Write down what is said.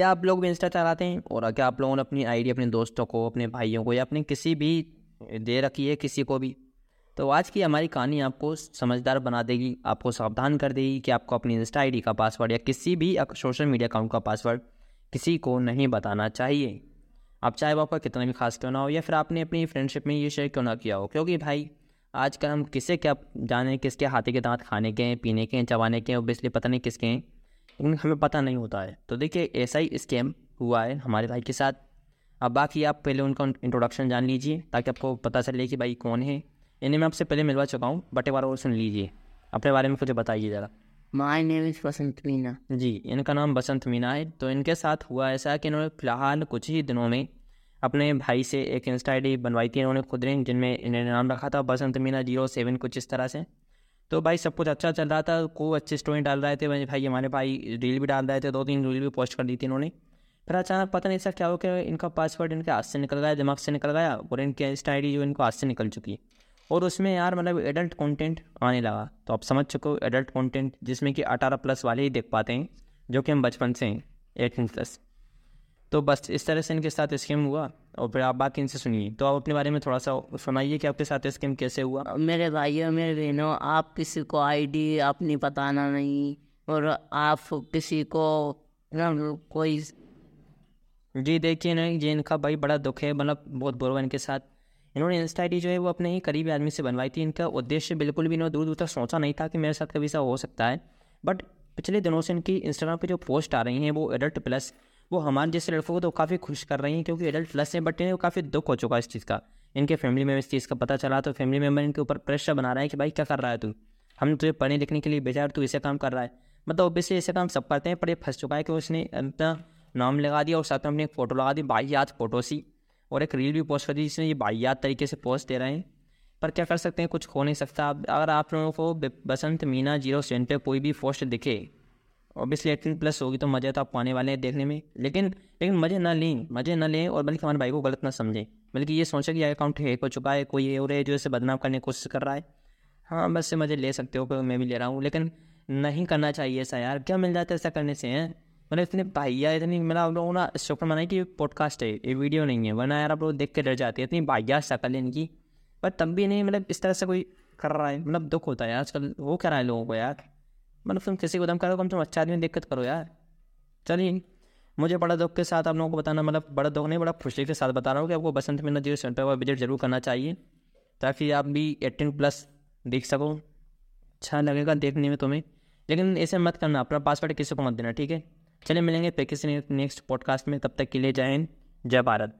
क्या आप लोग भी इंस्टा चलाते हैं? और क्या आप लोगों ने अपनी आईडी अपने दोस्तों को, अपने भाइयों को या अपने किसी भी दे रखी है किसी को भी? तो आज की हमारी कहानी आपको समझदार बना देगी, आपको सावधान कर देगी कि आपको अपनी इंस्टा आईडी का पासवर्ड या किसी भी सोशल मीडिया अकाउंट का पासवर्ड किसी को नहीं बताना चाहिए। आप चाहे वो आपका कितना भी खास क्यों ना हो या फिर आपने अपनी फ्रेंडशिप में ये शेयर क्यों ना किया हो, क्योंकि भाई आजकल हम किसे क्या जाने किसके हाथी के दांत खाने के हैं, पीने के हैं, चबाने के हैं ओबियसली पता नहीं किसके हैं। लेकिन हमें पता नहीं होता है। तो देखिए ऐसा ही स्कैम हुआ है हमारे भाई के साथ। अब बाकी आप पहले उनका इंट्रोडक्शन जान लीजिए ताकि आपको पता चले कि भाई कौन है। इन्हें मैं आपसे पहले मिलवा चुका हूँ बट एक बार और सुन लीजिए। अपने बारे में कुछ बताइए ज़रा। My name is Basant Meena ji इनका नाम बसंत मीना है। तो इनके साथ हुआ ऐसा कि इन्होंने फ़िलहाल कुछ ही दिनों में अपने भाई से एक इंस्टा आई बनवाई थी। इन्होंने खुद ने जिनमें इन्होंने नाम रखा था बसंत मीना ज़ीरो सेवन कुछ इस तरह से। तो भाई सब कुछ अच्छा चल रहा था को अच्छे स्टोरी डाल रहे थे भाई भाई हमारे भाई रील भी डाल रहे थे दो तीन रील भी पोस्ट कर दी थी इन्होंने। फिर अचानक पता नहीं ऐसा क्या हो कि इनका पासवर्ड इनके हाथ से निकल गया दिमाग से निकल गया और इनकी इंस्टा आई जो इनको हाथ से निकल चुकी है। और उसमें यार मतलब एडल्ट कंटेंट आने लगा। तो आप समझ चुके हो एडल्ट कंटेंट जिसमें कि अठारह प्लस वाले ही देख पाते हैं, जो कि हम बचपन से हैं एटीन प्लस तो बस इस तरह से इनके साथ स्कीम हुआ और फिर आप बाकी इनसे सुनिए। तो आप अपने बारे में थोड़ा सा सुनाइए कि आपके साथ स्कीम कैसे हुआ। मेरे भाइयों मेरे बहनों आप किसी को आईडी अपनी बताना नहीं और आप किसी को कोई जी देखिए ना ये इनका भाई बड़ा दुख है मतलब बहुत बुरा इनके साथ। इन्होंने इंस्टा आई जो है वो अपने ही करीबी आदमी से बनवाई थी। इनका उद्देश्य बिल्कुल भी इन्होंने दूर दूर तक सोचा नहीं था कि मेरे साथ कभी ऐसा हो सकता है। बट पिछले दिनों से इनकी इंस्टाग्राम पे जो पोस्ट आ रही हैं वो एडल्ट प्लस वो हमारे जैसे लड़कों को तो काफ़ी खुश कर रही हैं क्योंकि एडल्ट प्लस है बट इन्हें काफ़ी दुख हो चुका है इस चीज़ का। इनके फैमिली में इस चीज़ का पता चला तो फैमिली मेंबर इनके ऊपर प्रेशर बना रहा है कि भाई क्या कर रहा है तू? हम तुझे पढ़ने लिखने के लिए भेजा तू ऐसे काम कर रहा है। मतलब ओबियसली ऐसे काम सब करते हैं, पर ये फंस चुका है कि उसने अपना नाम लगा दिया और साथ में अपनी एक फ़ोटो लगा दी याद फ़ोटो सी। और एक रील भी पोस्ट कर दी जिसमें ये बाइयात तरीके से पोस्ट दे रहे हैं। पर क्या कर सकते हैं? कुछ हो नहीं सकता। अगर आप लोगों को बसंत मीना ज़ीरो सेवन पे कोई भी पोस्ट दिखे ऑब्वियसली एटीन प्लस होगी तो मज़े तो आप आने वाले हैं देखने में। लेकिन लेकिन मज़े ना लें, मज़े ना लें और बल्कि हमारे भाई को गलत ना समझें। बल्कि ये सोचें कि अकाउंट हैक हो चुका है, कोई और है जो इसे बदनाम करने की कोशिश कर रहा है। हाँ बस से मज़े ले सकते हो मैं भी ले रहा हूँ। लेकिन नहीं करना चाहिए ऐसा यार। क्या मिल जाता है ऐसा करने से, हैं? मतलब इतने भाइया, इतनी मतलब आप लोगों ने शुक्र मनाई कि पॉडकास्ट है, ये वीडियो नहीं है। वरना यार आप लोग देख के डर जाते हैं, इतनी भाइया शक्ल इनकी। पर तब भी नहीं मतलब इस तरह से कोई कर रहा है मतलब दुख होता है आजकल। वो क्या रहा है लोगों को यार? मतलब तुम किसी को दम करो कम तुम अच्छा आदमी दिक्कत करो यार। चलिए, मुझे बड़ा दुख के साथ आप लोगों को बताना मतलब बड़ा दुख नहीं, बड़ा खुशी के साथ बता रहा हूँ कि आपको बसंत में नजीर सेंटर पर विज़िट ज़रूर करना चाहिए, ताकि आप भी एटीन प्लस देख सको। अच्छा लगेगा देखने में तुम्हें, लेकिन ऐसे मत करना, अपना पासवर्ड किसी को मत देना, ठीक है? चलिए मिलेंगे किसी नेक्स्ट पॉडकास्ट में, तब तक के लिए जय हिंद, जय भारत।